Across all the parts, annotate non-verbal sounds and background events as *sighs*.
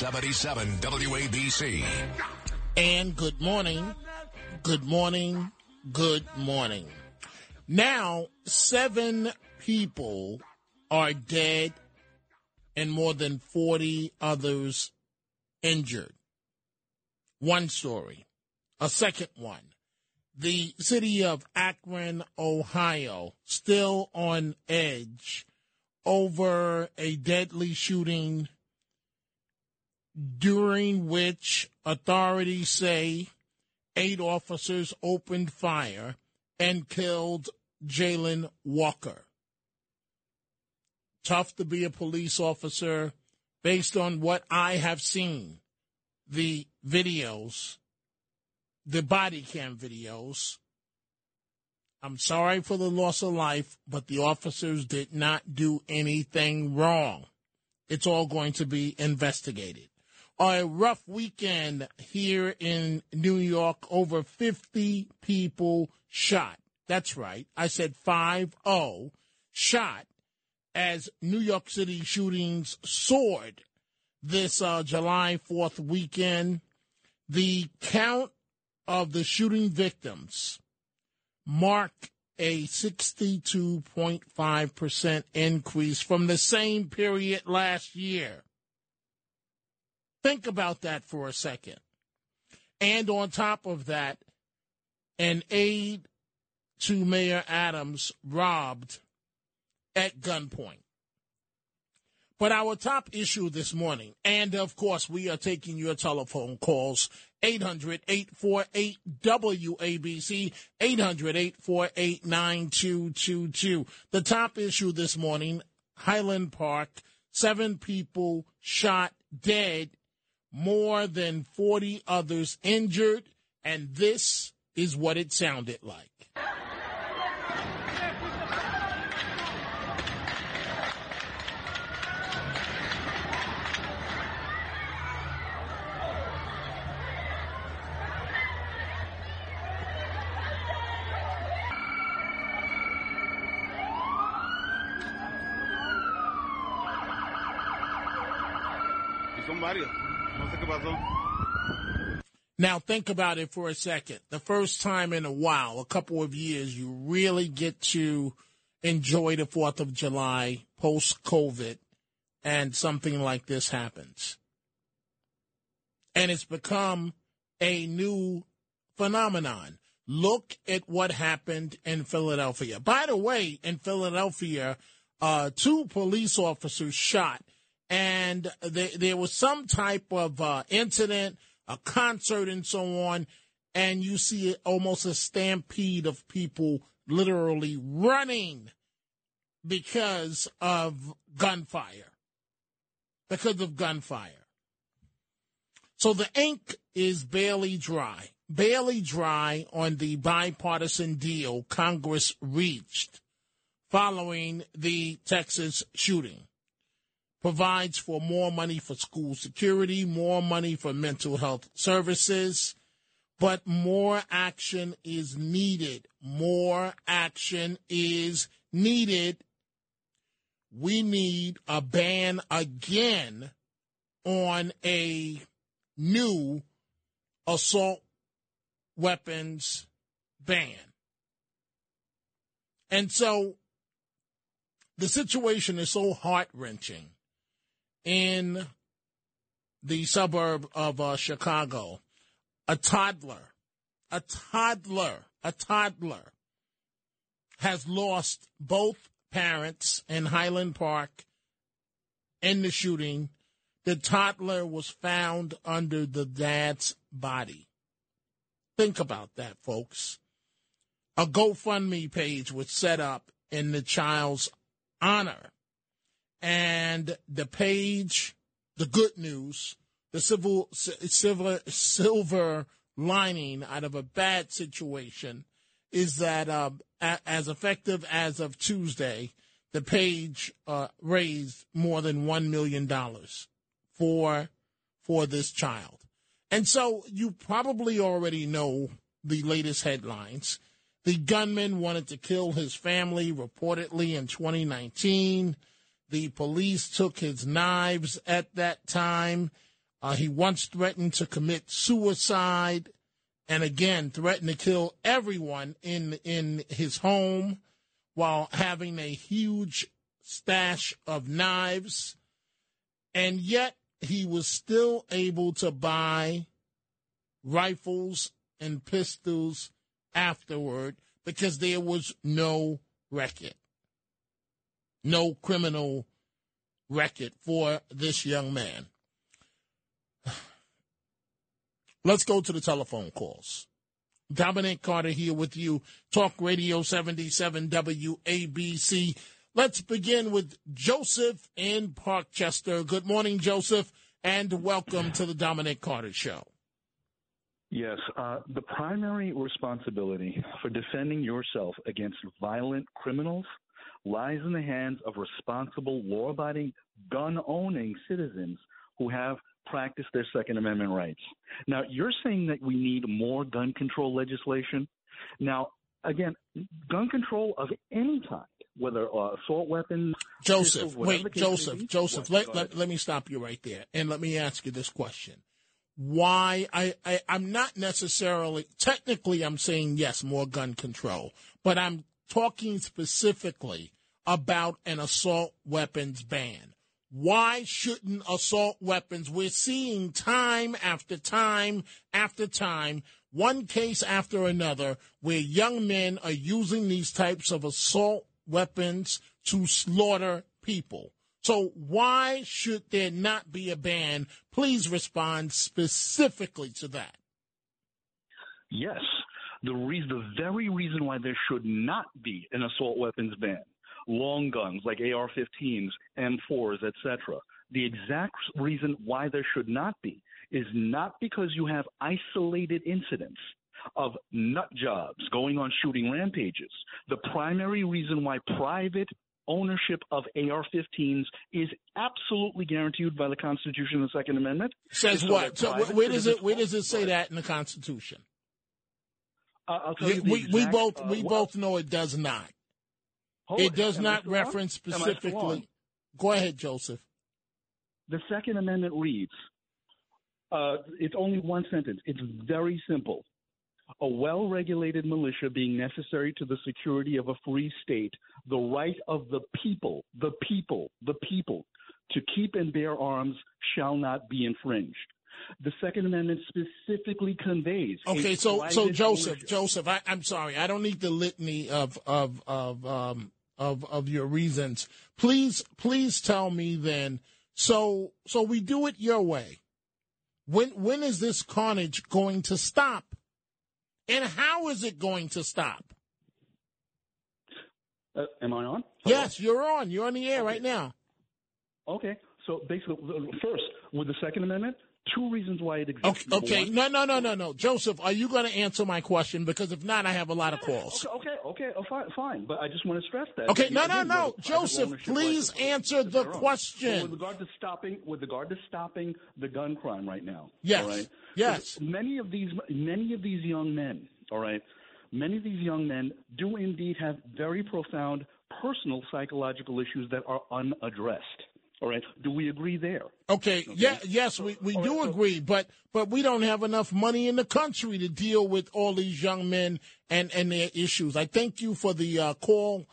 77 WABC. And good morning, good morning, good morning. Now, seven people are dead and more than 40 others injured. One story. A second one. The city of Akron, Ohio, still on edge over a deadly shooting during which authorities say eight officers opened fire and killed Jayland Walker. Tough to be a police officer based on what I have seen. The videos, the body cam videos. I'm sorry for the loss of life, but the officers did not do anything wrong. It's all going to be investigated a rough weekend here in New York. Over 50 people shot. That's right. I said 5 0 shot as New York City shootings soared this uh, July 4th weekend. The count of the shooting victims marked a 62.5% increase from the same period last year. Think about that for a second. And on top of that, an aide to Mayor Adams robbed at gunpoint. But our top issue this morning, and of course, we are taking your telephone calls 800 848 WABC, 800 848 9222. The top issue this morning Highland Park, seven people shot dead more than 40 others injured, and this is what it sounded like. Now, think about it for a second. The first time in a while, a couple of years, you really get to enjoy the 4th of July post COVID, and something like this happens. And it's become a new phenomenon. Look at what happened in Philadelphia. By the way, in Philadelphia, uh, two police officers shot and there, there was some type of uh, incident, a concert, and so on, and you see almost a stampede of people literally running because of gunfire. Because of gunfire. So the ink is barely dry, barely dry on the bipartisan deal Congress reached following the Texas shooting provides for more money for school security, more money for mental health services, but more action is needed. More action is needed. We need a ban again on a new assault weapons ban. And so the situation is so heart wrenching in the suburb of uh, Chicago, a toddler, a toddler, a toddler has lost both parents in Highland Park in the shooting. The toddler was found under the dad's body. Think about that, folks. A GoFundMe page was set up in the child's honor and the page, the good news, the civil silver silver lining out of a bad situation is that uh, as effective as of Tuesday, the page uh, raised more than one million dollars for for this child, and so you probably already know the latest headlines. The gunman wanted to kill his family reportedly in 2019. The police took his knives at that time. Uh, he once threatened to commit suicide and again threatened to kill everyone in in his home while having a huge stash of knives and yet he was still able to buy rifles and pistols afterward because there was no record no criminal record for this young man *sighs* Let's go to the telephone calls. Dominic Carter here with you, Talk Radio 77 WABC. Let's begin with Joseph in Parkchester. Good morning, Joseph, and welcome to the Dominic Carter Show. Yes, uh, the primary responsibility for defending yourself against violent criminals lies in the hands of responsible, law abiding, gun owning citizens who have practiced their Second Amendment rights. Now, you're saying that we need more gun control legislation. Now, again, gun control of any kind, whether uh, assault weapons. Joseph, pistols, wait, Joseph, Joseph, let, let, let me stop you right there. And let me ask you this question. Why I, I I'm not necessarily technically I'm saying yes more gun control, but I'm talking specifically about an assault weapons ban. Why shouldn't assault weapons? We're seeing time after time after time, one case after another, where young men are using these types of assault weapons to slaughter people. So why should there not be a ban? Please respond specifically to that. Yes. The, reason, the very reason why there should not be an assault weapons ban long guns like AR-15s, M4s, etc. The exact reason why there should not be is not because you have isolated incidents of nut jobs going on shooting rampages. The primary reason why private ownership of AR-15s is absolutely guaranteed by the Constitution and the Second Amendment. Says what? So where does it where does it say that in the Constitution? Uh, I'll tell you. we, exact, we both uh, we both know it does not. Hold it does not on? reference specifically. Go ahead, Joseph. The Second Amendment reads, uh, it's only one sentence. It's very simple. A well regulated militia being necessary to the security of a free state, the right of the people, the people, the people, to keep and bear arms shall not be infringed. The Second Amendment specifically conveys. Okay, so so Joseph. Joseph, I, I'm sorry, I don't need the litany of of of um of of your reasons. Please, please tell me then. So so we do it your way. When when is this carnage going to stop? And how is it going to stop? Uh, am I on? Yes, you're on. You're on the air right now. Okay. So basically, first, with the Second Amendment, two reasons why it exists. Okay, okay. No, no, no, no, no. Joseph, are you going to answer my question? Because if not, I have a lot of calls. Okay, okay, okay, oh, fine, fine. But I just want to stress that. Okay, that no, no, no. Joseph, please answer the question. So with regard to stopping, with regard to stopping the gun crime right now. Yes, All right. yes. Many of these, many of these young men. All right. Many of these young men do indeed have very profound personal psychological issues that are unaddressed. All right. Do we agree there? Okay, yeah, yes, we, we all do right, agree, but but we don't have enough money in the country to deal with all these young men and, and their issues. I thank you for the uh, call,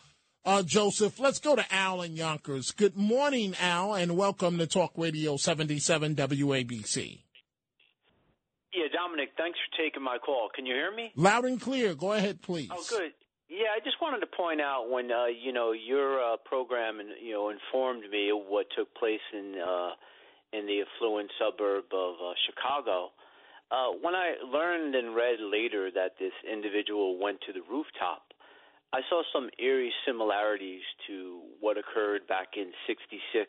uh, Joseph. Let's go to Al in Yonkers. Good morning, Al, and welcome to Talk Radio 77 WABC. Yeah, Dominic, thanks for taking my call. Can you hear me? Loud and clear. Go ahead, please. Oh, good. Yeah, I just wanted to point out when uh, you know your uh, program and you know informed me of what took place in uh, in the affluent suburb of uh, Chicago. Uh, when I learned and read later that this individual went to the rooftop, I saw some eerie similarities to what occurred back in '66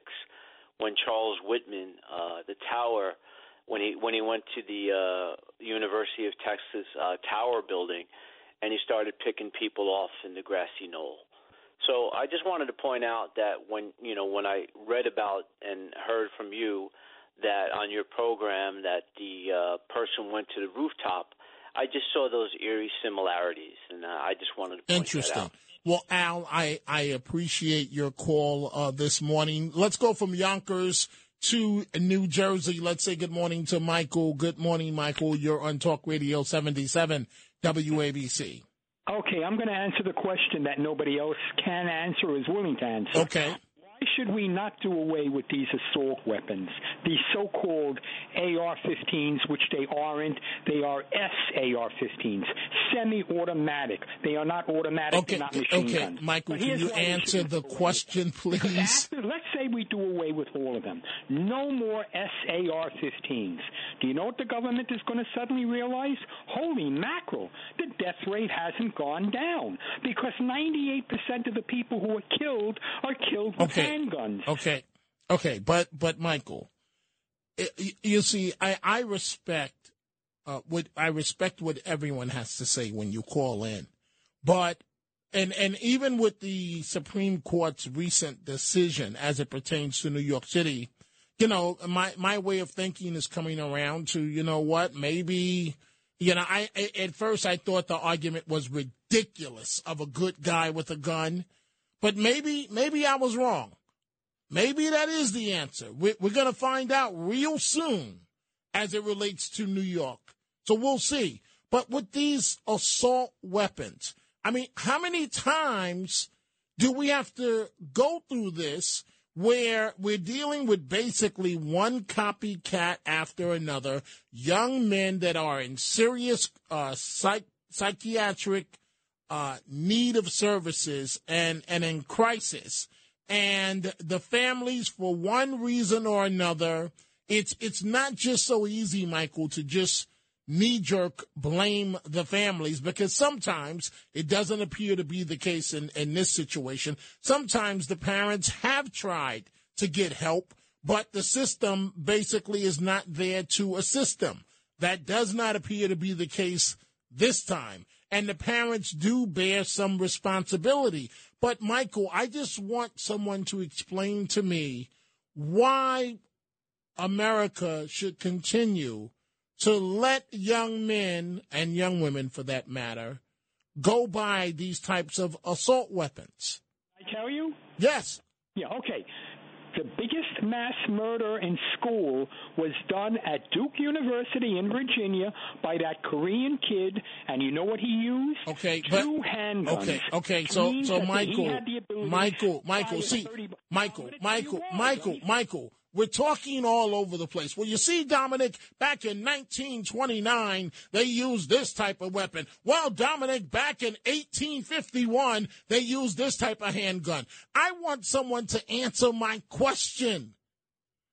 when Charles Whitman, uh, the tower when he when he went to the uh, University of Texas uh, Tower building, and he started picking people off in the grassy knoll. So I just wanted to point out that when you know when I read about and heard from you that on your program that the uh, person went to the rooftop, I just saw those eerie similarities, and uh, I just wanted to point Interesting. that out. Well, Al, I, I appreciate your call uh, this morning. Let's go from Yonkers to New Jersey. Let's say good morning to Michael. Good morning, Michael. You're on Talk Radio 77 WABC. Okay, I'm going to answer the question that nobody else can answer or is willing to answer. Okay. Should we not do away with these assault weapons, these so-called AR-15s, which they aren't? They are SAR-15s, semi-automatic. They are not automatic. Okay, they're not machine okay, guns. Michael, But can you answer the do away with question, please? after, let's say we do away with all of them. No more SAR-15s. Do you know what the government is going to suddenly realize? Holy mackerel! The death rate hasn't gone down because 98% of the people who are killed are killed with Okay. handguns. Okay, okay, but but Michael, you see, I I respect uh, what I respect what everyone has to say when you call in, but and and even with the Supreme Court's recent decision as it pertains to New York City, you know, my my way of thinking is coming around to you know what maybe. You know, I- at first I thought the argument was ridiculous of a good guy with a gun, but maybe maybe I was wrong. Maybe that is the answer. We're, we're going to find out real soon as it relates to New York. So we'll see. But with these assault weapons, I mean, how many times do we have to go through this where we're dealing with basically one copycat after another, young men that are in serious uh, psych- psychiatric uh, need of services and, and in crisis. And the families, for one reason or another, it's it's not just so easy, Michael, to just knee jerk blame the families because sometimes it doesn't appear to be the case in, in this situation. Sometimes the parents have tried to get help, but the system basically is not there to assist them. That does not appear to be the case this time. And the parents do bear some responsibility. But, Michael, I just want someone to explain to me why America should continue to let young men and young women, for that matter, go buy these types of assault weapons. I tell you? Yes. Yeah, okay. The biggest mass murder in school was done at Duke University in Virginia by that Korean kid, and you know what he used? Okay, but Two handguns. okay, okay. So, so Michael, ability Michael, Michael, see, 30 Michael, I'm gonna tell you Michael, Michael. Michael. We're talking all over the place. Well, you see, Dominic, back in 1929, they used this type of weapon. Well, Dominic, back in 1851, they used this type of handgun. I want someone to answer my question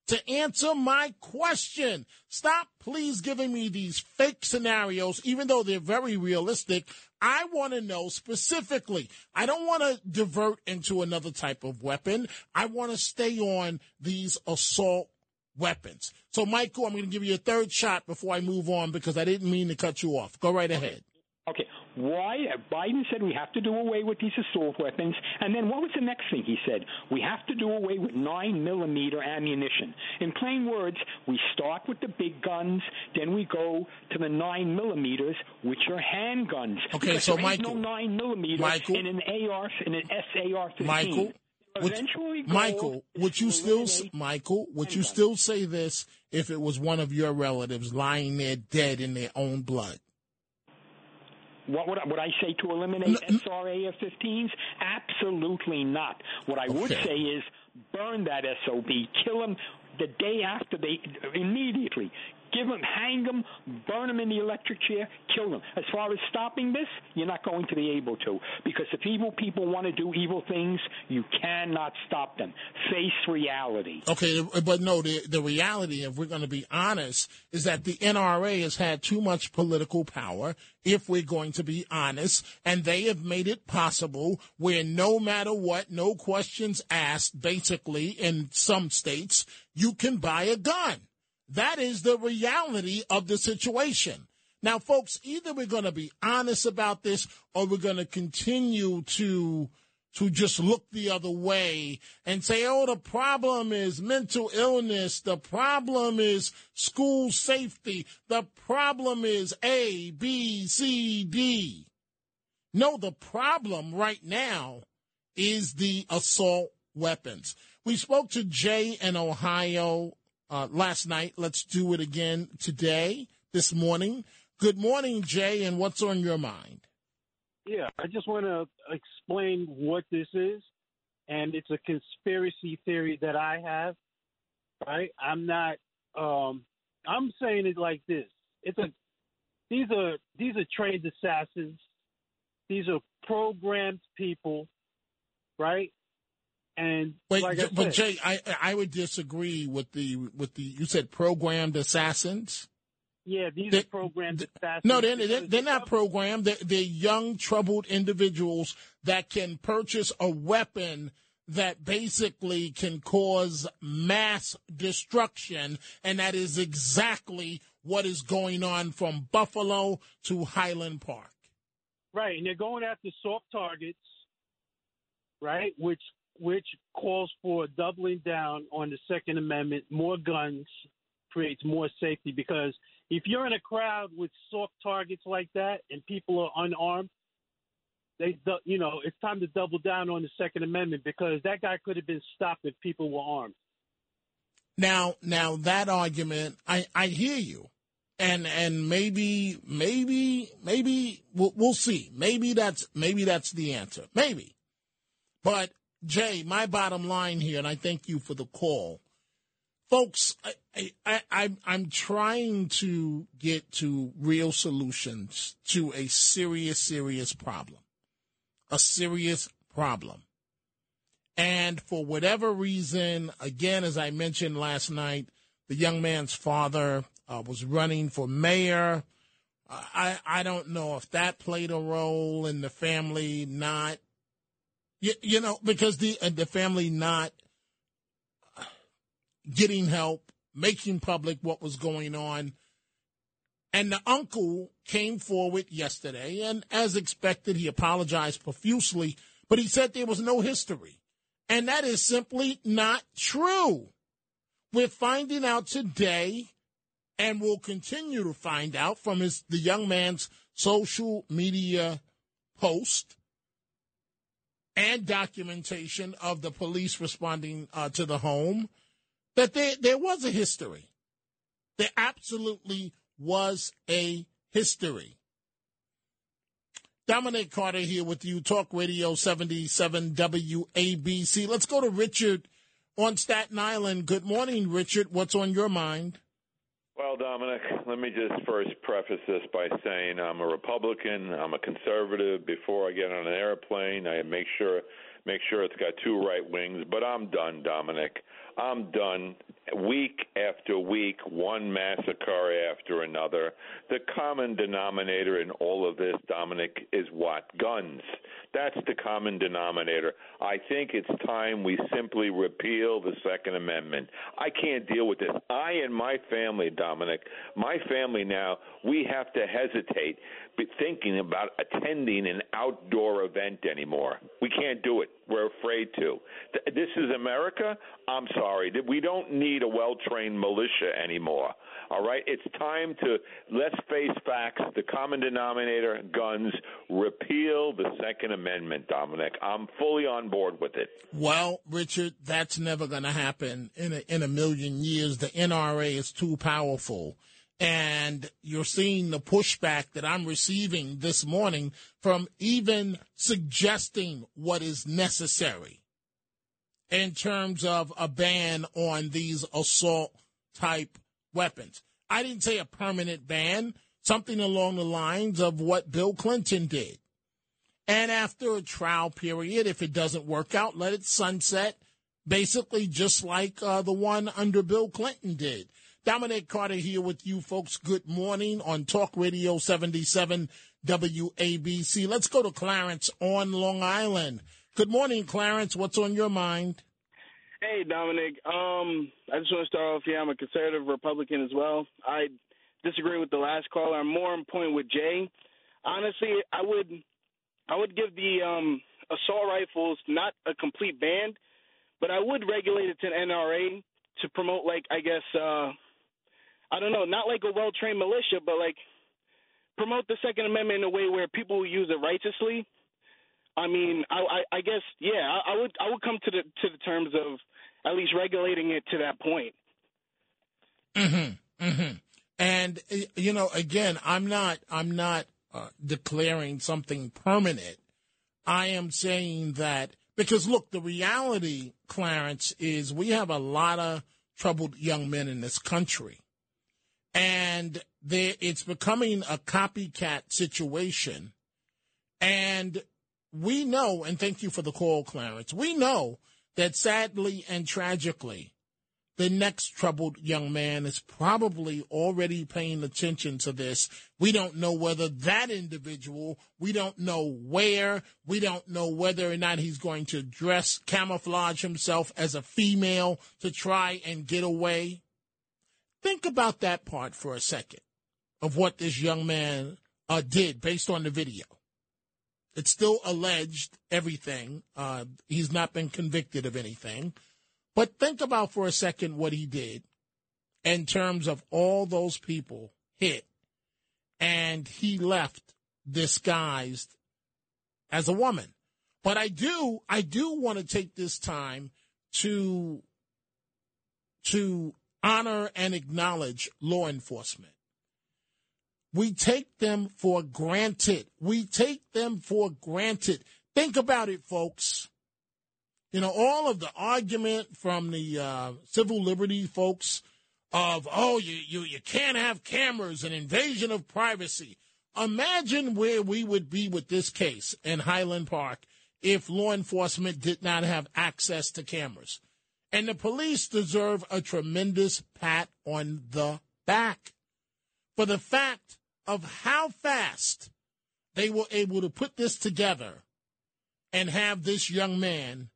to answer my question. Stop, please, giving me these fake scenarios, even though they're very realistic. I want to know specifically. I don't want to divert into another type of weapon. I want to stay on these assault weapons. So, Michael, I'm going to give you a third shot before I move on because I didn't mean to cut you off. Go right ahead. Okay, why? Biden said we have to do away with these assault weapons, and then what was the next thing he said? We have to do away with nine millimeter ammunition. In plain words, we start with the big guns, then we go to the nine millimeters, which are handguns. Okay, Because so Michael- no nine millimeter Michael- in an AR in an SAR fifteen. Michael, would, Michael, would you still, Michael, would you still say this if it was one of your relatives lying there dead in their own blood? What would I, would I say to eliminate N- SRA F-15s? Absolutely not. What I would say is burn that SOB, kill them the day after they immediately. Give them, hang them, burn them in the electric chair, kill them. As far as stopping this, you're not going to be able to because if evil people want to do evil things, you cannot stop them. Face reality. Okay, but no, the, the reality, if we're going to be honest, is that the NRA has had too much political power, if we're going to be honest, and they have made it possible where no matter what, no questions asked, basically, in some states, you can buy a gun. That is the reality of the situation. Now, folks, either we're going to be honest about this or we're going to continue to to just look the other way and say, oh, the problem is mental illness. The problem is school safety. The problem is A, B, C, D. No, the problem right now is the assault weapons. We spoke to Jay in Ohio uh, last night. Let's do it again today, this morning. Good morning, Jay, and what's on your mind? Yeah, I just want to explain what this is, and it's a conspiracy theory that I have. Right? I'm not. Um, I'm saying it like this. It's a. These are these are trained assassins. These are programmed people, right? And Wait, like I but said, Jay, I I would disagree with the with the you said programmed assassins. yeah, these They- are programmed assassins. No, they're, they're, they're not programmed. They're, they're young, troubled individuals that can purchase a weapon that basically can cause mass destruction. And that is exactly what is going on from Buffalo to Highland Park. Right, and they're going after soft targets, right? Which which calls for doubling down on the Second Amendment. More guns creates more safety because if you're in a crowd with soft targets like that and people are unarmed, they you know it's time to double down on the Second Amendment because that guy could have been stopped if people were armed. Now, now that argument, I, I hear you. And, and maybe, maybe, maybe we'll, we'll see. Maybe that's, maybe that's the answer. Maybe. But Jay, my bottom line here, and I thank you for the call. Folks, I, I, I, I'm- trying to get to real solutions to a serious, serious problem. A serious problem. And for whatever reason, again, as I mentioned last night, the young man's father uh, was running for mayor. I I don't know if that played a role in the family not, you, you know, because the uh, the family not getting help, making public what was going on. And the uncle came forward yesterday, and as expected, he apologized profusely, but he said there was no history. And that is simply not true. We're finding out today, and we'll continue to find out from his, the young man's social media post and documentation of the police responding uh, to the home that there, there was a history. There absolutely was a history. Dominic Carter here with you, Talk Radio 77 WABC. Let's go to Richard on Staten Island. Good morning, Richard. What's on your mind? Well, Dominic, let me just first preface this by saying I'm a Republican. I'm a conservative. Before I get on an airplane, I make sure make sure it's got two right wings. But I'm done, Dominic. I'm done. Week after week, one massacre after another. The common denominator in all of this, Dominic, is what? Guns. That's the common denominator. I think it's time we simply repeal the Second Amendment. I can't deal with this. I and my family, Dominic, my family now, we have to hesitate thinking about attending an outdoor event anymore. We can't do it. We're afraid to. This is America. I'm sorry. We don't need a well trained militia anymore. All right? It's time to let's face facts. The common denominator guns, repeal the Second Amendment, Dominic. I'm fully on board with it. Well, Richard, that's never going to happen in a, in a million years. The NRA is too powerful. And you're seeing the pushback that I'm receiving this morning from even suggesting what is necessary in terms of a ban on these assault type weapons. I didn't say a permanent ban, something along the lines of what Bill Clinton did. And after a trial period, if it doesn't work out, let it sunset, basically just like uh, the one under Bill Clinton did. Dominic Carter here with you folks. Good morning on Talk Radio 77 WABC. Let's go to Clarence on Long Island. Good morning, Clarence. What's on your mind? Hey, Dominic. Um, I just want to start off here. I'm a conservative Republican as well. I disagree with the last caller. I'm more on point with Jay. Honestly, I would, I would give the um, assault rifles not a complete ban, but I would regulate it to an NRA to promote, like I guess, uh, I don't know, not like a well trained militia, but like promote the Second Amendment in a way where people will use it righteously. I mean, I, I, I guess, yeah, I, I would, I would come to the to the terms of at least regulating it to that point. Mm-hmm. Mm-hmm. And you know, again, I'm not, I'm not uh, declaring something permanent. I am saying that because look, the reality, Clarence, is we have a lot of troubled young men in this country, and it's becoming a copycat situation. And we know, and thank you for the call, Clarence. We know that sadly and tragically, the next troubled young man is probably already paying attention to this. We don't know whether that individual, we don't know where, we don't know whether or not he's going to dress, camouflage himself as a female to try and get away. Think about that part for a second of what this young man uh, did based on the video. It's still alleged everything. Uh, he's not been convicted of anything. But think about for a second what he did in terms of all those people hit, and he left disguised as a woman. But I do, I do want to take this time to to honor and acknowledge law enforcement. We take them for granted. We take them for granted. Think about it, folks. You know, all of the argument from the uh, civil liberty folks of, oh, you, you, you can't have cameras, an invasion of privacy. Imagine where we would be with this case in Highland Park if law enforcement did not have access to cameras. And the police deserve a tremendous pat on the back for the fact of how fast they were able to put this together and have this young man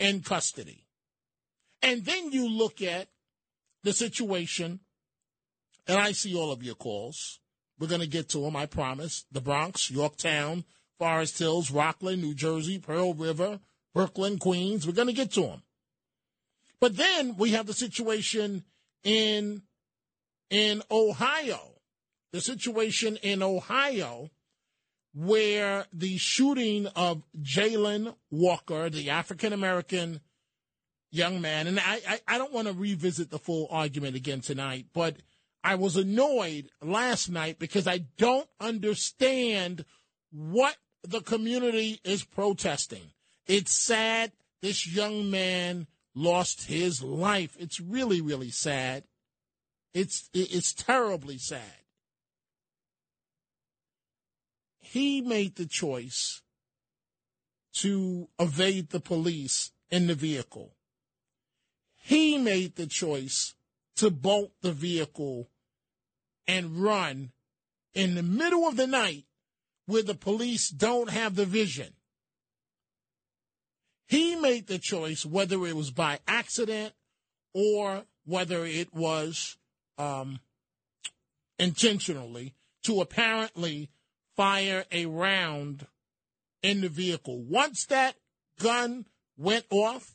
in custody. And then you look at the situation, and I see all of your calls. We're going to get to them, I promise. The Bronx, Yorktown, Forest Hills, Rockland, New Jersey, Pearl River, Brooklyn, Queens. We're going to get to them. But then we have the situation in in Ohio the situation in Ohio where the shooting of Jayland Walker, the African American young man, and I, I, I don't want to revisit the full argument again tonight, but I was annoyed last night because I don't understand what the community is protesting. It's sad this young man lost his life. It's really, really sad. It's it's terribly sad. he made the choice to evade the police in the vehicle. He made the choice to bolt the vehicle and run in the middle of the night where the police don't have the vision. He made the choice, whether it was by accident or whether it was um, intentionally, to apparently fire a round in the vehicle. Once that gun went off,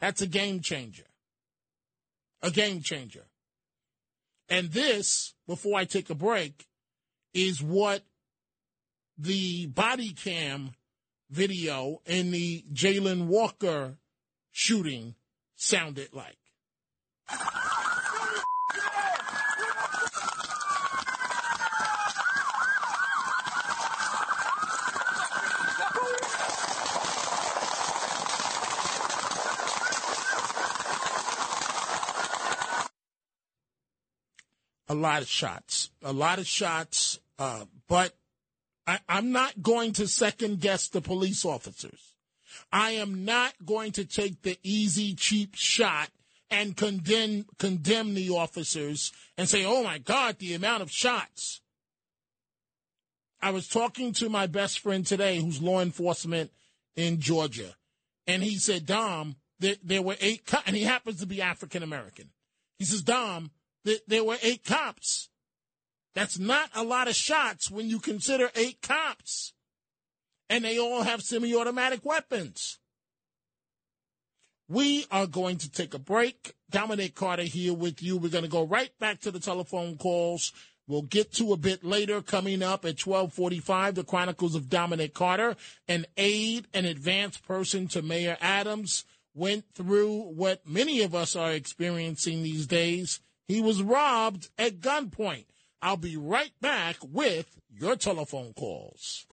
that's a game changer. A game changer. And this, before I take a break, is what the body cam video in the Jayland Walker shooting sounded like. a lot of shots, a lot of shots. Uh, but I, I'm not going to second guess the police officers. I am not going to take the easy, cheap shot and condemn condemn the officers and say, "Oh my God, the amount of shots." I was talking to my best friend today, who's law enforcement in Georgia, and he said, "Dom, there, there were eight, co- and he happens to be African American. He says, Dom, there, there were eight cops. That's not a lot of shots when you consider eight cops. And they all have semi automatic weapons. We are going to take a break. Dominic Carter here with you. We're going to go right back to the telephone calls. We'll get to a bit later coming up at 1245, the Chronicles of Dominic Carter, an aide, an advanced person to Mayor Adams, went through what many of us are experiencing these days. He was robbed at gunpoint. I'll be right back with your telephone calls.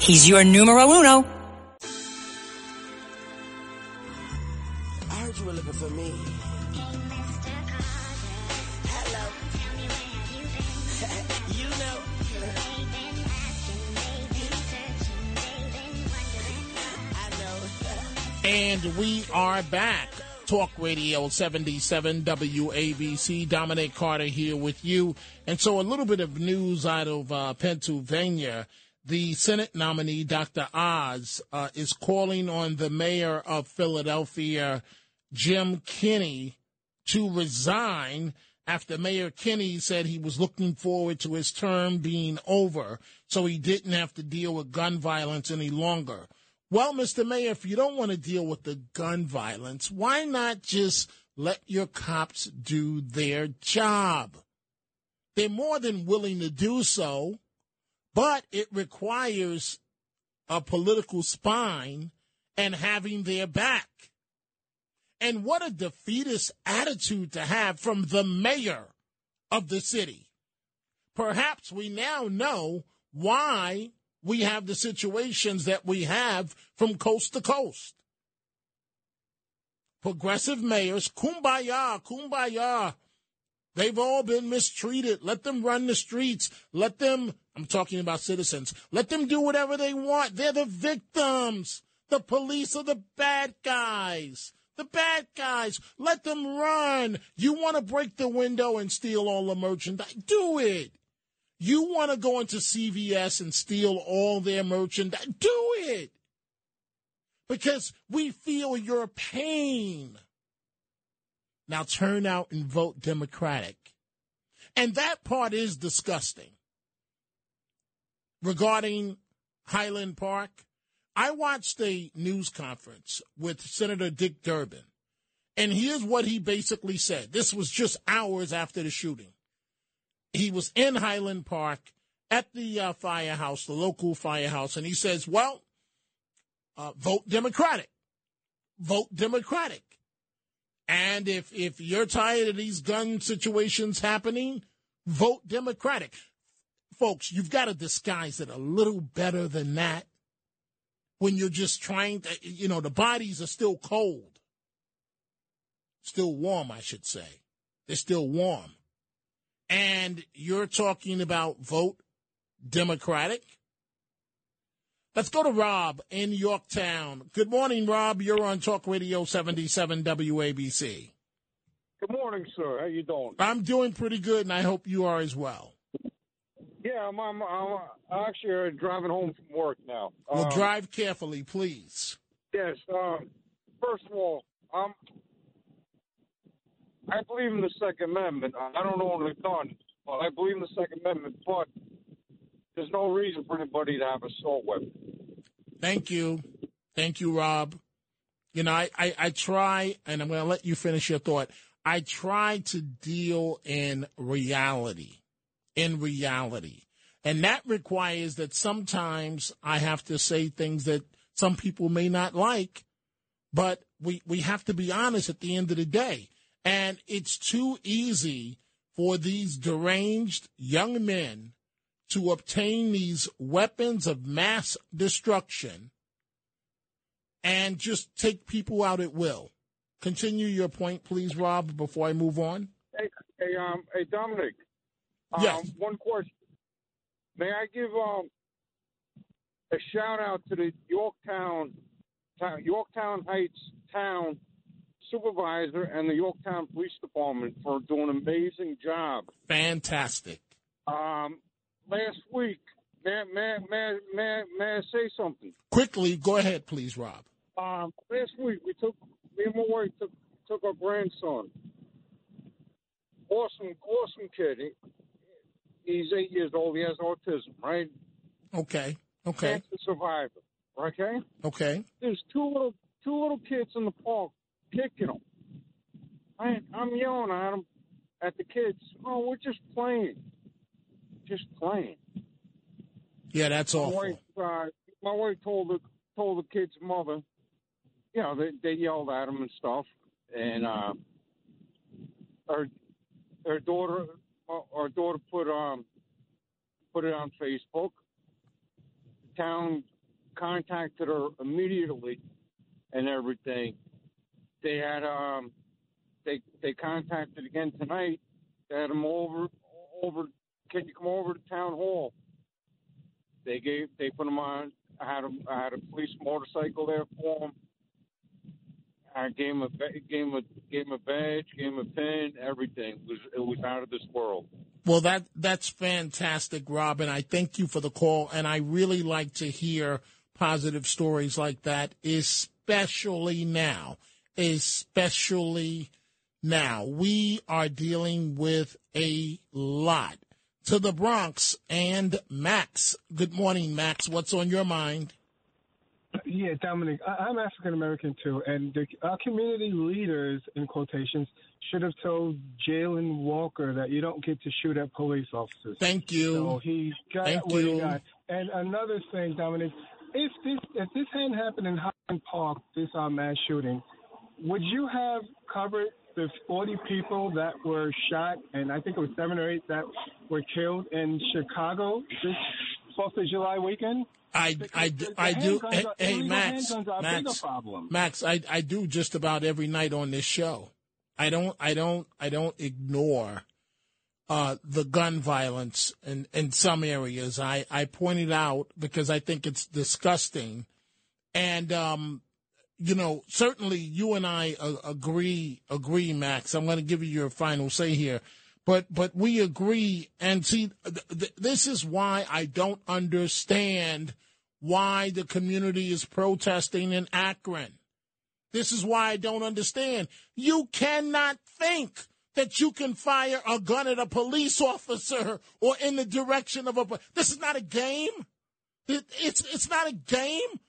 He's your numero uno. I heard you were looking for me. Hello. you know. And we are back. Talk Radio 77 WABC. Dominic Carter here with you. And so a little bit of news out of uh, Pennsylvania. The Senate nominee, Dr. Oz, uh, is calling on the mayor of Philadelphia, Jim Kenney, to resign after Mayor Kenney said he was looking forward to his term being over so he didn't have to deal with gun violence any longer. Well, Mr. Mayor, if you don't want to deal with the gun violence, why not just let your cops do their job? They're more than willing to do so, but it requires a political spine and having their back. And what a defeatist attitude to have from the mayor of the city. Perhaps we now know why we have the situations that we have from coast to coast. Progressive mayors, kumbaya, kumbaya. They've all been mistreated. Let them run the streets. Let them, I'm talking about citizens, let them do whatever they want. They're the victims. The police are the bad guys. The bad guys. Let them run. You want to break the window and steal all the merchandise? Do it. You want to go into CVS and steal all their merchandise? Do it. Because we feel your pain. Now turn out and vote Democratic. And that part is disgusting. Regarding Highland Park, I watched a news conference with Senator Dick Durbin. And here's what he basically said. This was just hours after the shooting. He was in Highland Park at the uh, firehouse, the local firehouse, and he says, well, uh, vote Democratic. Vote Democratic. And if, if you're tired of these gun situations happening, vote Democratic. Folks, you've got to disguise it a little better than that when you're just trying to, you know, the bodies are still cold. Still warm, I should say. They're still warm. And you're talking about vote Democratic? Let's go to Rob in Yorktown. Good morning, Rob. You're on Talk Radio 77 WABC. Good morning, sir. How you doing? I'm doing pretty good, and I hope you are as well. Yeah, I'm. I'm, I'm actually driving home from work now. Well, Um, drive carefully, please. Yes. Um, first of all, um, I believe in the Second Amendment. I don't own a gun, but I believe in the Second Amendment. But there's no reason for anybody to have an assault weapon. Thank you. Thank you, Rob. You know, I, I, I try, and I'm going to let you finish your thought. I try to deal in reality, in reality. And that requires that sometimes I have to say things that some people may not like, but we, we have to be honest at the end of the day. And it's too easy for these deranged young men to obtain these weapons of mass destruction and just take people out at will. continue your point, please, Rob, before I move on. Hey, hey, um, hey, Dominic. Um, Yes. One question. May I give um a shout out to the Yorktown, town, Yorktown Heights town supervisor and the Yorktown Police Department for doing an amazing job. Fantastic. Um, last week, may, may, may, may, may I say something? Quickly, go ahead, please, Rob. Um, last week we took me and my wife took took our grandson. Awesome, awesome kid. He, he's eight years old. He has autism, right? Okay. Okay. Cancer survivor. Okay. Okay. There's two little two little kids in the park kicking him. I, I'm yelling at them, at the kids. Oh, we're just playing, just playing. Yeah, that's my awful. wife, uh, my wife told the told the kid's mother, you know, they they yelled at him and stuff, and uh, her her daughter our daughter put um put it on Facebook. The town contacted her immediately and everything. They had um they they contacted again tonight. They had them over over. Can you come over to town hall? They gave they put them on. I had a, I had a police motorcycle there for them. Ba- gave him a gave him a badge, gave him a pin, everything. It was it was out of this world. Well, that that's fantastic, Robin. I thank you for the call, and I really like to hear positive stories like that, especially now. Especially now, we are dealing with a lot. To the Bronx and Max. Good morning, Max. What's on your mind? Yeah, Dominic, I, I'm African American too, and the, our community leaders, in quotations, should have told Jayland Walker that you don't get to shoot at police officers. Thank you. So he got Thank what you. he got. And another thing, Dominic, if this if this hadn't happened in Highland Park, this uh, mass shooting, would you have covered the 40 people that were shot, and I think it was seven or eight that were killed in Chicago this Fourth of July weekend? I, I, I do. Hey, are- hey, Max, handguns are a bigger Max. Max, I, I do just about every night on this show. I don't, I don't, I don't ignore uh, the gun violence in, in some areas. I, I pointed out because I think it's disgusting, and um, you know, certainly you and I uh, agree, agree, Max. I'm going to give you your final say here, but but we agree. And see, th- th- this is why I don't understand why the community is protesting in Akron. This is why I don't understand. You cannot think that you can fire a gun at a police officer or in the direction of a. This is not a game. It, it's it's not a game.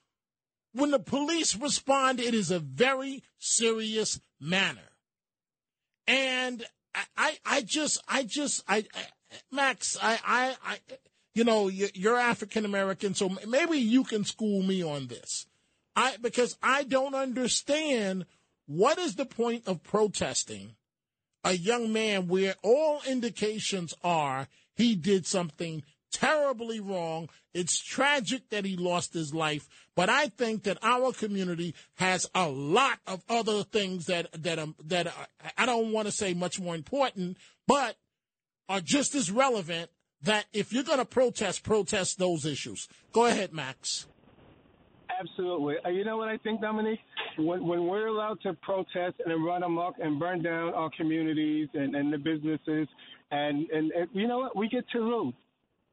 When the police respond, it is a very serious manner. And I, I, just, I just, I, I Max, I, I, I, you know, you're African American, so maybe you can school me on this. I, because I don't understand what is the point of protesting a young man where all indications are he did something terribly wrong. It's tragic that he lost his life, but I think that our community has a lot of other things that that um, that I don't want to say much more important, but are just as relevant. That if you're going to protest, protest those issues. Go ahead, Max. Absolutely. Uh, you know what I think, Dominique? When, when we're allowed to protest and run amok and burn down our communities and, and the businesses, and, and, and you know what? We get to loot.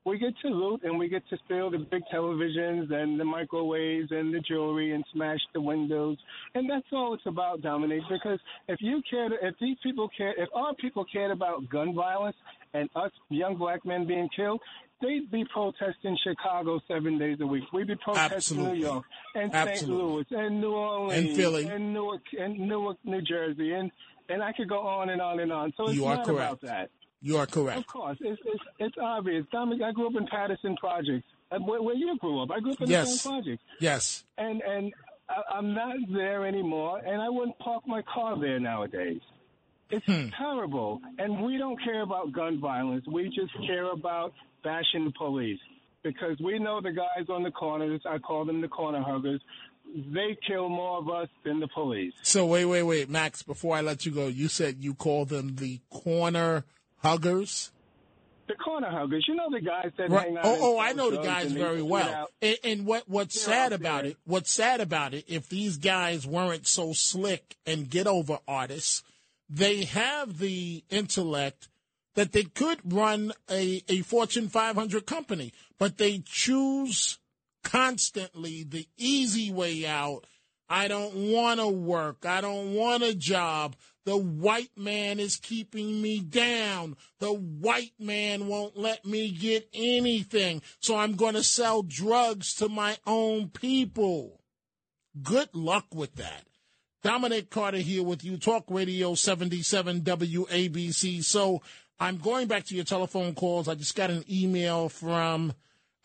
We get to loot and we get to steal the big televisions and the microwaves and the jewelry and smash the windows. And that's all it's about, Dominique, because if you care, if these people care, if our people cared about gun violence and us young black men being killed, they'd be protesting Chicago seven days a week. We'd be protesting Absolutely. New York and Absolutely. St. Louis and New Orleans And Philly. and Newark and Newark, New Jersey, and and I could go on and on and on. So it's You not about that. You are correct. Of course, it's it's, it's obvious. Dominic, I grew up in Patterson Projects, uh, where, where you grew up. I grew up in the same projects, Yes. and and I, I'm not there anymore, and I wouldn't park my car there nowadays. It's Hmm. terrible, and we don't care about gun violence. We just care about bashing the police because we know the guys on the corners. I call them the corner huggers. they kill more of us than the police. So wait, wait, wait, Max. Before I let you go, you said you call them the corner huggers. The corner huggers, you know the guys that Right. hang out. Oh, oh, I know the guys very well. And, and what what's They're sad about it? What's sad about it? If these guys weren't so slick and get over artists, they have the intellect that they could run a, a Fortune 500 company, but they choose constantly the easy way out. I don't want to work. I don't want a job. The white man is keeping me down. The white man won't let me get anything. So I'm going to sell drugs to my own people. Good luck with that. Dominic Carter here with you, Talk Radio 77 WABC. So I'm going back to your telephone calls. I just got an email from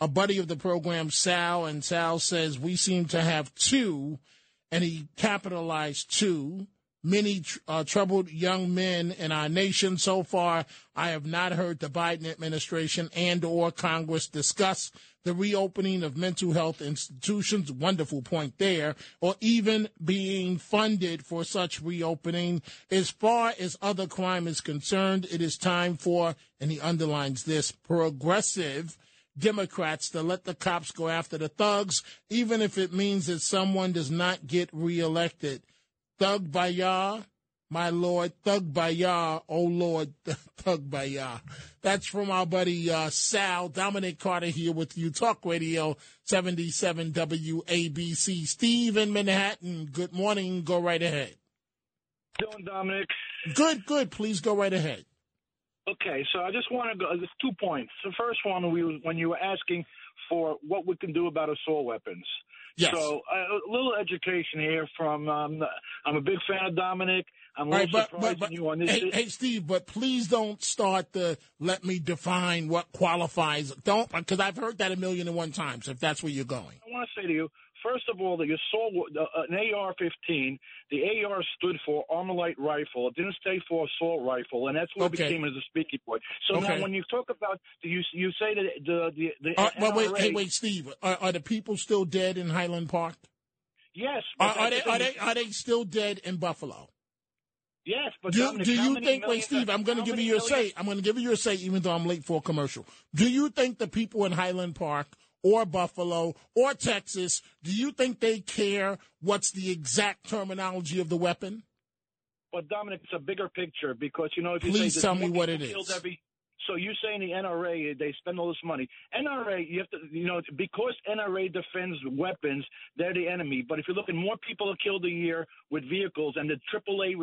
a buddy of the program, Sal, and Sal says we seem to have two, and he capitalized two. Many uh, troubled young men in our nation. So far, I have not heard the Biden administration and or Congress discuss the reopening of mental health institutions. Wonderful point there, or even being funded for such reopening. As far as other crime is concerned, it is time for, and he underlines this, progressive Democrats to let the cops go after the thugs, even if it means that someone does not get reelected. Thug Bayah, my lord, Thug Bayah, oh lord, *laughs* Thug Bayah. That's from our buddy uh, Sal, Dominic Carter here with you, Talk Radio 77 WABC. Steve in Manhattan, good morning, go right ahead. doing, Dominic? Good, good, please go right ahead. Okay, so I just want to go. There's two points. The first one, we when you were asking for what we can do about assault weapons. Yes. So uh, a little education here from. Um, I'm a big fan of Dominic. I'm right, but, surprised but, but you on this. hey, hey, Steve, but please don't start the let me define what qualifies. Don't, because I've heard that a million and one times. If that's where you're going, I want to say to you, first of all, the assault, uh, an AR-15, the AR stood for Armalite rifle. It didn't stay for assault rifle, and that's what Okay. became as a speaking point. So Okay. now, when you talk about, you you say that the the the uh, but wait, hey, wait, Steve, are, are the people still dead in Highland Park? Yes, Are, are they are they are they still dead in Buffalo? Yes, but Do, Dominic, do you think? Wait, Steve, I'm going to give you your millions- say. I'm going to give you your say, even though I'm late for a commercial. Do you think the people in Highland Park or Buffalo or Texas, do you think they care what's the exact terminology of the weapon? But Dominic, it's a bigger picture because you know if you Please say tell me what it is. Every, so you're saying the NRA they spend all this money? NRA, you have to, you know, because NRA defends weapons, they're the enemy. But if you look at more people are killed a year with vehicles, and the AAA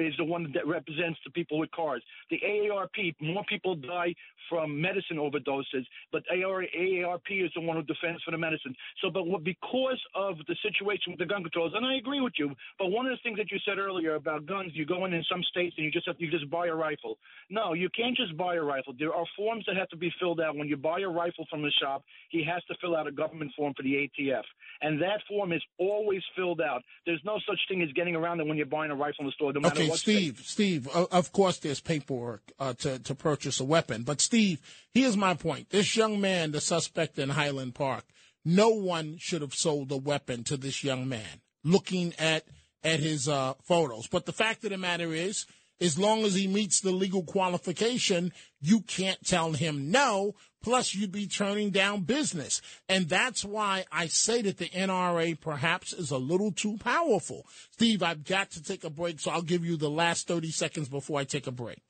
is the one that represents the people with cars. The AARP, more people die from medicine overdoses, but AARP is the one who defends for the medicine. So, but because of the situation with the gun controls, and I agree with you, but one of the things that you said earlier about guns, you go in in some states and you just have you just buy a rifle. No, you can't just buy a rifle. There are forms that have to be filled out when you buy a rifle from the shop. He has to fill out a government form for the ATF, and that form is always filled out. There's no such thing as getting around it when you're buying a rifle in the store, no matter Okay, what. Steve, Steve, of course there's paperwork uh, to, to purchase a weapon. But, Steve, here's my point. This young man, the suspect in Highland Park, no one should have sold a weapon to this young man looking at, at his uh, photos. But the fact of the matter is, as long as he meets the legal qualification, you can't tell him no. Plus, you'd be turning down business. And that's why I say that the NRA perhaps is a little too powerful. Steve, I've got to take a break, so I'll give you the last 30 seconds before I take a break.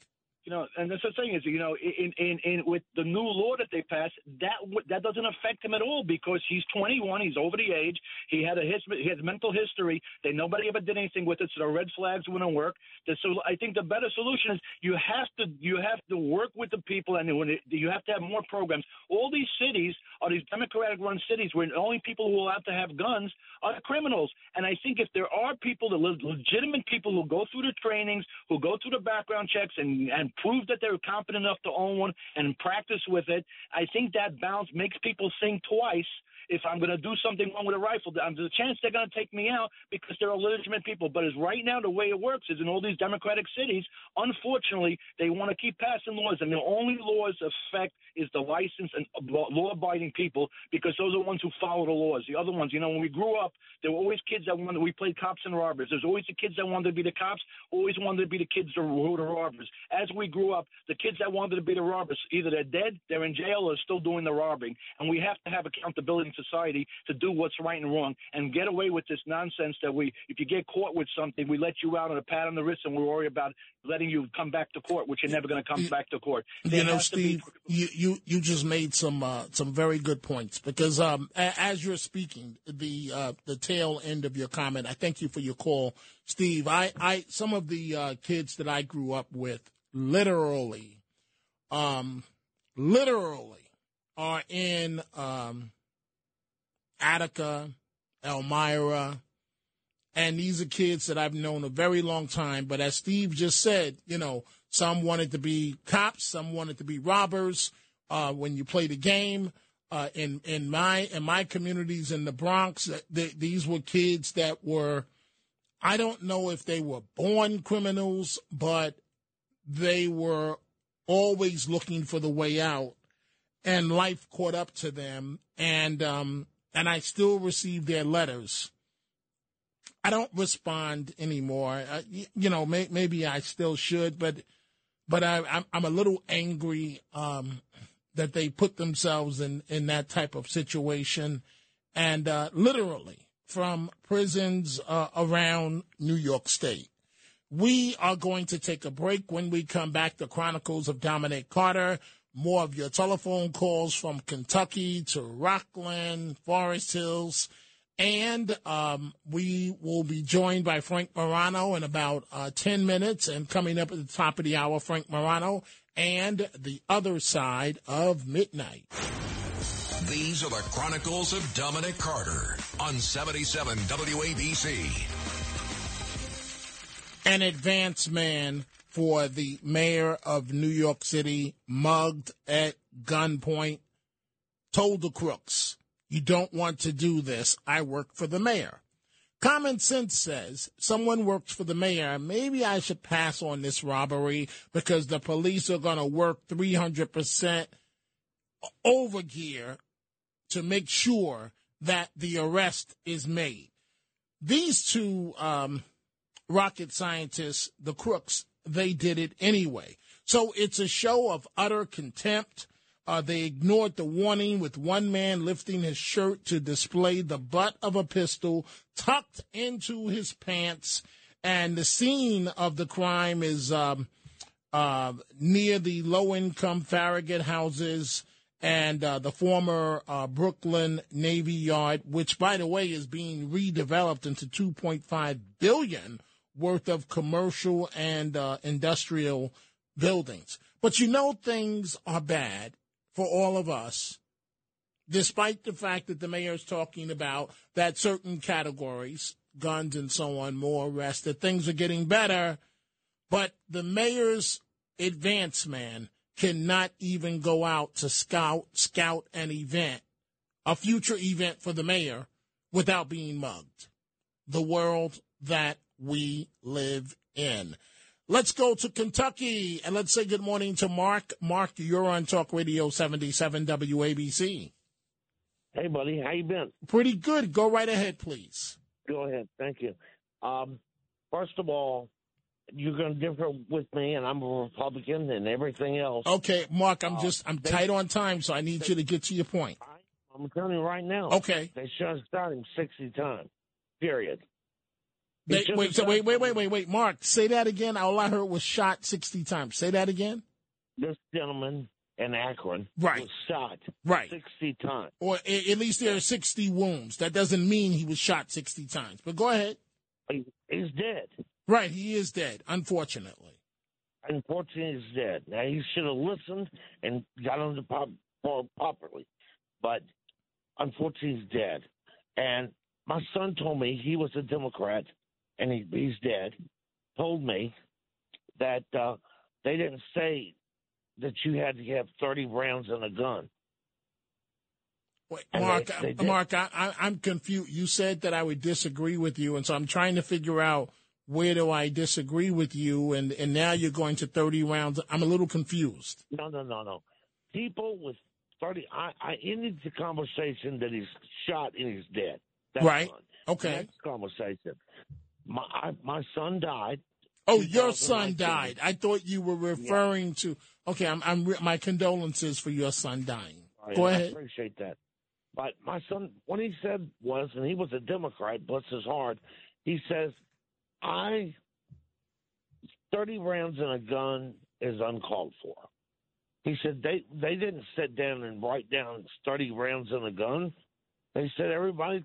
You know, and that's the thing is, you know, in in, in with the new law that they passed, that that doesn't affect him at all because he's 21, he's over the age, he had a his, he has mental history. They nobody ever did anything with it, so the red flags wouldn't work. So I think the better solution is you have to you have to work with the people, and when it, you have to have more programs. All these cities are these Democratic-run cities where the only people who will have to have guns are the criminals. And I think if there are people, the legitimate people who go through the trainings, who go through the background checks, and and prove that they're competent enough to own one and practice with it, I think that balance makes people think twice if I'm going to do something wrong with a rifle, there's a chance they're going to take me out because they're legitimate people. But as right now, the way it works is in all these democratic cities, unfortunately, they want to keep passing laws, and the only laws affect is the license and uh, law-abiding people because those are the ones who follow the laws. The other ones, you know, when we grew up, there were always kids that wanted. We played cops and robbers. There's always the kids that wanted to be the cops, always wanted to be the kids who were the robbers. As we grew up, the kids that wanted to be the robbers, either they're dead, they're in jail, or still doing the robbing. And we have to have accountability society to do what's right and wrong and get away with this nonsense that we, if you get caught with something, we let you out on a pat on the wrist and we worry about letting you come back to court, which you're never going to come back to court. There You know, to be- Steve, you, you you just made some uh, some very good points because um, a- as you're speaking, the uh, the tail end of your comment, I thank you for your call, Steve. I, I some of the uh, kids that I grew up with, literally, um, literally, are in um, Attica, Elmira, and these are kids that I've known a very long time. But as Steve just said, you know, some wanted to be cops, some wanted to be robbers. Uh, when you play the game, uh, in in my in my communities in the Bronx, uh, th- these were kids that were, I don't know if they were born criminals, but they were always looking for the way out, and life caught up to them, and um, and I still receive their letters. I don't respond anymore. Uh, you know, may, maybe I still should, but but I, I'm I'm a little angry um, that they put themselves in in that type of situation, and uh, literally from prisons uh, around New York State. We are going to take a break. When we come back, the Chronicles of Dominic Carter. More of your telephone calls from Kentucky to Rockland, Forest Hills. And um, we will be joined by Frank Morano in about uh, 10 minutes. And coming up at the top of the hour, Frank Morano and the other side of midnight. These are the Chronicles of Dominic Carter on 77 WABC. An advance man for the mayor of New York City mugged at gunpoint told the crooks, You don't want to do this. I work for the mayor. Common sense says someone works for the mayor. Maybe I should pass on this robbery because the police are going to work 300% over gear to make sure that the arrest is made. These two um, rocket scientists, the crooks, they did it anyway. So it's a show of utter contempt. Uh, they ignored the warning with one man lifting his shirt to display the butt of a pistol tucked into his pants. And the scene of the crime is um, uh, near the low income Farragut houses and uh, the former uh, Brooklyn Navy Yard, which, by the way, is being redeveloped into 2.5 billion worth of commercial and uh, industrial buildings. But you know, things are bad for all of us, despite the fact that the mayor is talking about that certain categories, guns and so on, more arrests, that things are getting better. But the mayor's advance man cannot even go out to scout scout an event, a future event for the mayor, without being mugged. The world that we live in. Let's go to Kentucky and let's say good morning to Mark. Mark, you're on Talk Radio 77 WABC. Hey, buddy, how you been? Pretty good. Go right ahead, please. Go ahead. Thank you. Um, first of all, you're going to differ with me, and I'm a Republican and everything else. Okay, Mark, I'm Uh, just I'm they- tight on time, so I need you to get to your point. I'm telling you right now. Okay. They should have him 60 times. Period. They, wait, so wait, wait, wait, wait, wait, Mark, say that again. All I heard was shot 60 times. Say that again. This gentleman in Akron Right. was shot Right. 60 times. Or a- at least there are 60 wounds. That doesn't mean he was shot 60 times. But go ahead. He- He's dead. Right, he is dead, unfortunately. Unfortunately, he's dead. Now, he should have listened and got him to pop, pop properly. But unfortunately, he's dead. And my son told me he was a Democrat, and he, he's dead. Told me that uh, they didn't say that you had to have 30 rounds in a gun. Wait, Mark, they- they. Mark, I, I'm confused. You said that I would disagree with you, and so I'm trying to figure out where do I disagree with you, and, and now you're going to 30 rounds. I'm a little confused. No, no, no, no. People with 30, I, I ended the conversation that he's shot and he's dead. That's Right. Okay. Next conversation. My I, my son died. Oh, your son died. I thought you were referring to. Okay, I'm, I'm. re- My condolences for your son dying. Oh, Go I ahead. appreciate that. But my son, what he said was, and he was a Democrat, bless his heart, he says, I, 30 rounds in a gun is uncalled for. He said they, they didn't sit down and write down 30 rounds in a gun. They said everybody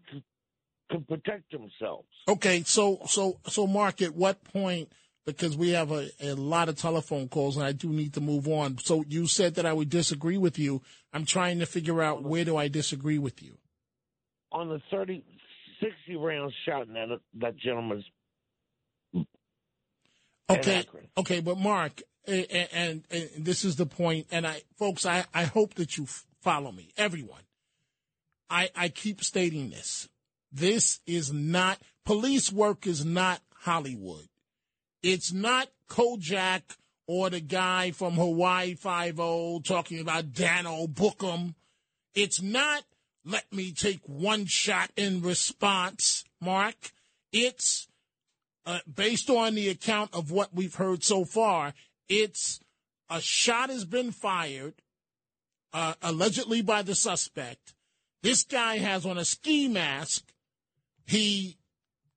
could protect themselves. Okay, so so so Mark, at what point? Because we have a, a lot of telephone calls, and I do need to move on. So you said that I would disagree with you. I'm trying to figure out where do I disagree with you. On the 30, 60 rounds shot in that, that gentleman's Okay, okay, but Mark, a- a- and, and this is the point, and I, folks, I, I hope that you f- follow me, everyone. I, I keep stating this. This is not, police work is not Hollywood. It's not Kojak or the guy from Hawaii Five-O talking about Danno Bookham. It's not let me take one shot in response, Mark. It's uh, based on the account of what we've heard so far, it's a shot has been fired, uh, allegedly by the suspect. This guy has on a ski mask. He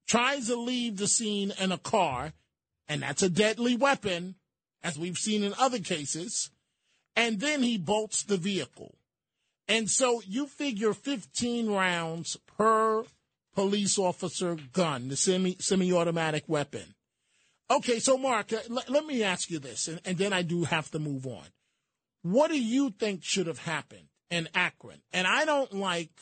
tries to leave the scene in a car, and that's a deadly weapon, as we've seen in other cases. And then he bolts the vehicle. And so you figure 15 rounds per police officer gun, the semi semi-automatic weapon. Okay, so Mark, let, let me ask you this, and, and then I do have to move on. What do you think should have happened in Akron? And I don't like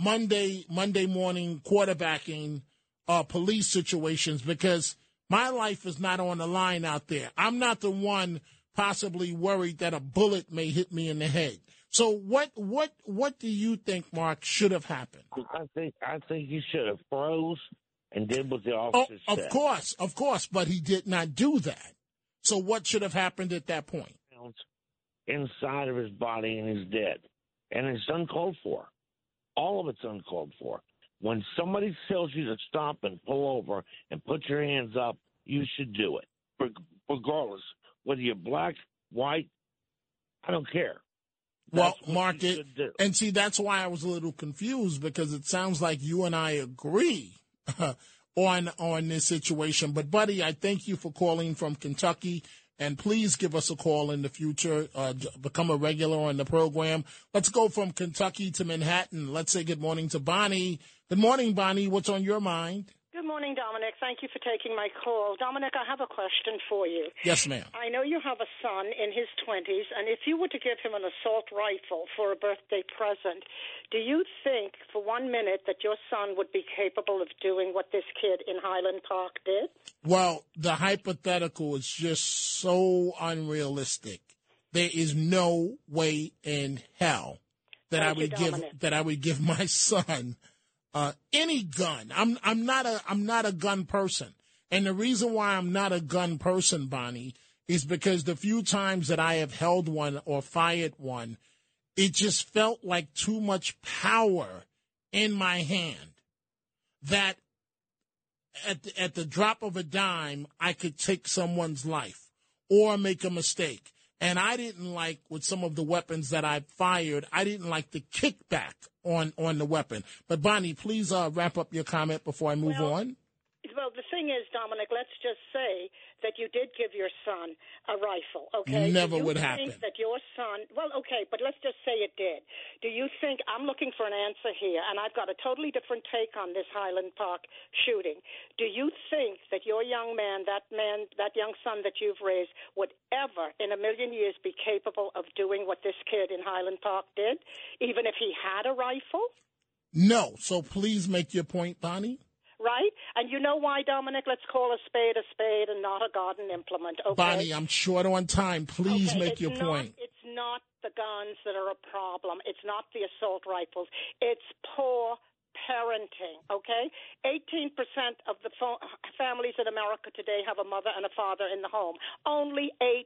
Monday Monday morning quarterbacking uh, police situations because my life is not on the line out there. I'm not the one possibly worried that a bullet may hit me in the head. So what what what do you think, Mark, should have happened? I think I think you should have froze and did what the Oh, officer of said. course, of course, but he did not do that. So what should have happened at that point? Inside of his body and he's dead, and it's uncalled for. All of it's uncalled for. When somebody tells you to stop and pull over and put your hands up, you should do it, regardless whether you're black, white. I don't care. Well, That's what Mark, it, and see, that's why I was a little confused because it sounds like you and I agree *laughs* on on this situation. But, buddy, I thank you for calling from Kentucky, and please give us a call in the future. Uh, become a regular on the program. Let's go from Kentucky to Manhattan. Let's say good morning to Bonnie. Good morning, Bonnie. What's on your mind? Good morning, Dominic. Thank you for taking my call. Dominic, I have a question for you. Yes, ma'am. I know you have a son in his 20s, and if you were to give him an assault rifle for a birthday present, do you think for one minute that your son would be capable of doing what this kid in Highland Park did? Well, the hypothetical is just so unrealistic. There is no way in hell that I Thank you, would give that I would give my *laughs* son uh, any gun. I'm I'm not a I'm not a gun person, and the reason why I'm not a gun person, Bonnie, is because the few times that I have held one or fired one, it just felt like too much power in my hand. That at the, at the drop of a dime, I could take someone's life or make a mistake. And I didn't like with some of the weapons that I fired. I didn't like the kickback on on the weapon. But Bonnie, please uh, wrap up your comment before I move Well, on. Well, the thing is, Dominic, let's just say that you did give your son a rifle, okay? Never would happen. that your son, well, okay, but let's just say it did. Do you think, I'm looking for an answer here, and I've got a totally different take on this Highland Park shooting. Do you think that your young man, that man, that young son that you've raised, would ever in a million years be capable of doing what this kid in Highland Park did, even if he had a rifle? No. So please make your point, Bonnie. Right? And you know why, Dominic? Let's call a spade a spade and not a garden implement. Okay. Bonnie, I'm short on time. Please Okay, make your not, point. It's not the guns that are a problem. It's not the assault rifles. It's poor parenting, okay? 18% of the families in America today have a mother and a father in the home. Only 18%.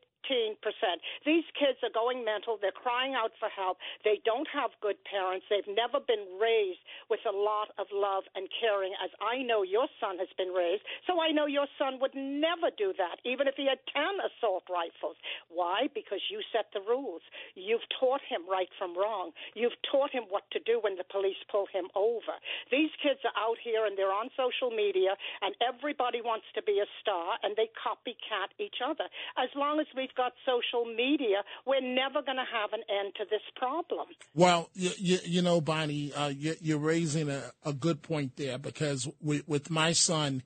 These kids are going mental. They're crying out for help. They don't have good parents. They've never been raised with a lot of love and caring, as I know your son has been raised. So I know your son would never do that, even if he had 10 assault rifles. Why? Because you set the rules. You've taught him right from wrong. You've taught him what to do when the police pull him over. These kids are out here and they're on social media, and everybody wants to be a star, and they copycat each other. As long as we've got social media, we're never going to have an end to this problem. Well, you, you, you know, Bonnie, uh, you, you're raising a, a good point there because with my son,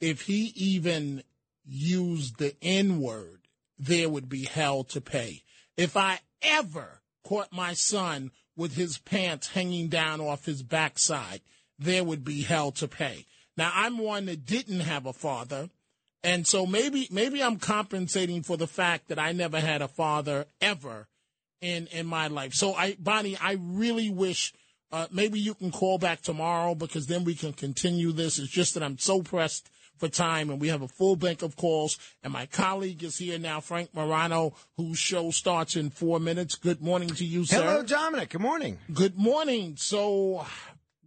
if he even used the N word, there would be hell to pay. If I ever caught my son with his pants hanging down off his backside, there would be hell to pay. Now, I'm one that didn't have a father. And so maybe maybe I'm compensating for the fact that I never had a father ever in in my life. So I Bonnie, I really wish uh, maybe you can call back tomorrow because then we can continue this. It's just that I'm so pressed for time and we have a full bank of calls and my colleague is here now, Frank Morano, whose show starts in four minutes. Good morning to you, sir. Hello, Dominic. Good morning. Good morning. So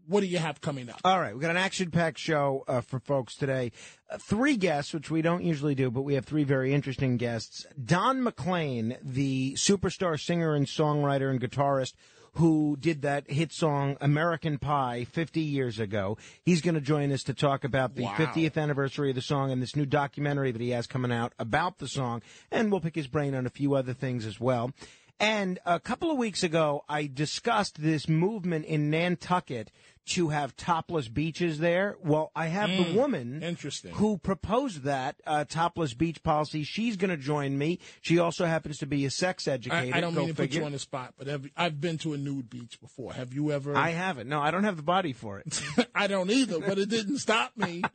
what do you have coming up? All right, we've got an action-packed show uh, for folks today. Uh, three guests, which we don't usually do, but we have three very interesting guests. Don McLean, the superstar singer and songwriter and guitarist who did that hit song American Pie 50 years ago. He's going to join us to talk about the Wow. 50th anniversary of the song and this new documentary that he has coming out about the song. And we'll pick his brain on a few other things as well. And a couple of weeks ago, I discussed this movement in Nantucket to have topless beaches there. Well, I have Mm, the woman interesting. who proposed that uh, topless beach policy. She's going to join me. She also happens to be a sex educator. I don't Go mean to put you on the spot, but have, I've been to a nude beach before. Have you ever? I haven't. No, I don't have the body for it. *laughs* I don't either, but it didn't stop me. *laughs*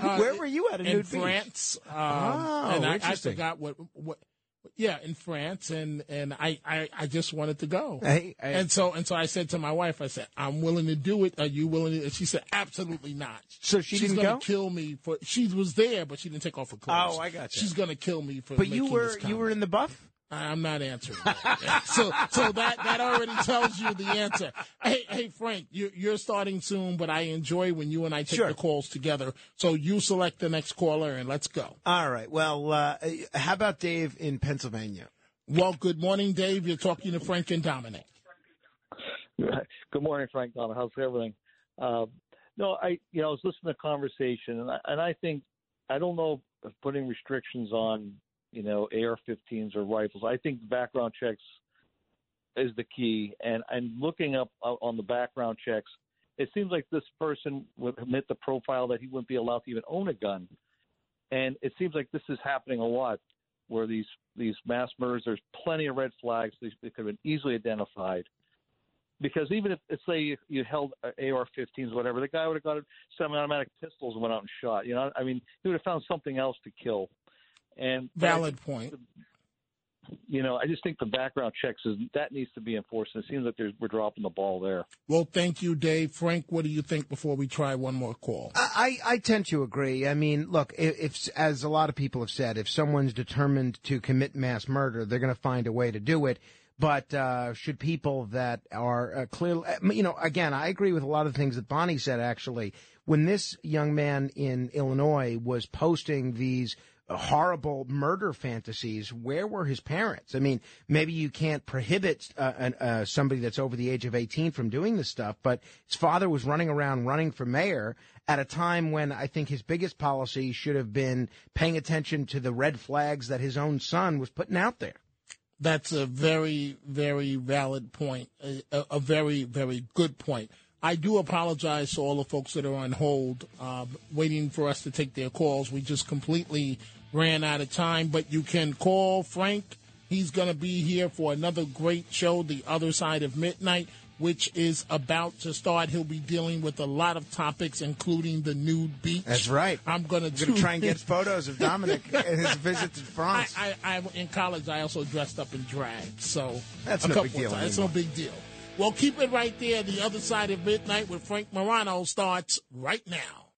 Uh, Where were you at a in nude beach? France. Um, Oh, and I, I interesting. forgot what what. Yeah, in France, and and I, I, I just wanted to go. Hey, hey. And so and so I said to my wife, I said, I'm willing to do it. Are you willing? to? And she said, absolutely not. So she She's gonna go? kill me for. She was there, but she didn't take off her clothes. Oh, I got gotcha. She's gonna kill me for. But you were you were in the buff. I'm not answering. That. *laughs* so, so that that already tells you the answer. Hey, hey, Frank, you, you're starting soon, but I enjoy when you and I take Sure. the calls together. So you select the next caller and let's go. All right. Well, uh, how about Dave in Pennsylvania? Well, good morning, Dave. You're talking to Frank and Dominic. *laughs* Good morning, Frank Donald. How's everything? Uh, no, I you know I was listening to the conversation, and I, and I think I don't know if putting restrictions on you know AR-15s or rifles. I think background checks is the key, and and looking up uh, on the background checks, it seems like this person would admit the profile that he wouldn't be allowed to even own a gun, and it seems like this is happening a lot where these these mass murders. There's plenty of red flags. They could have been easily identified because even if, let's say you, held uh, AR-15s, whatever, the guy would have got semi-automatic pistols and went out and shot. You know, I mean, he would have found something else to kill. And Valid think, point. You know, I just think the background checks is that needs to be enforced. And it seems like there's, we're dropping the ball there. Well, thank you, Dave. Frank, what do you think before we try one more call? I, I tend to agree. I mean, look, if, if, as a lot of people have said, if someone's determined to commit mass murder, they're going to find a way to do it. But uh, should people that are uh, clearly, you know, again, I agree with a lot of the things that Bonnie said. Actually, when this young man in Illinois was posting these horrible murder fantasies, where were his parents? I mean, maybe you can't prohibit uh, an, uh, somebody that's over the age of 18 from doing this stuff, but his father was running around running for mayor at a time when I think his biggest policy should have been paying attention to the red flags that his own son was putting out there. That's a very, very valid point. A, a, very, very good point. I do apologize to all the folks that are on hold, uh, waiting for us to take their calls. We just completely ran out of time, but you can call Frank. He's going to be here for another great show, The Other Side of Midnight. which is about to start. He'll be dealing with a lot of topics, including the nude beach. That's right. I'm going gonna try and get photos of Dominic *laughs* and his visit to France. I, I, I, in college, I also dressed up in drag, so That's a no big deal. It's no big deal. Well, keep it right there. The other side of midnight with Frank Morano starts right now.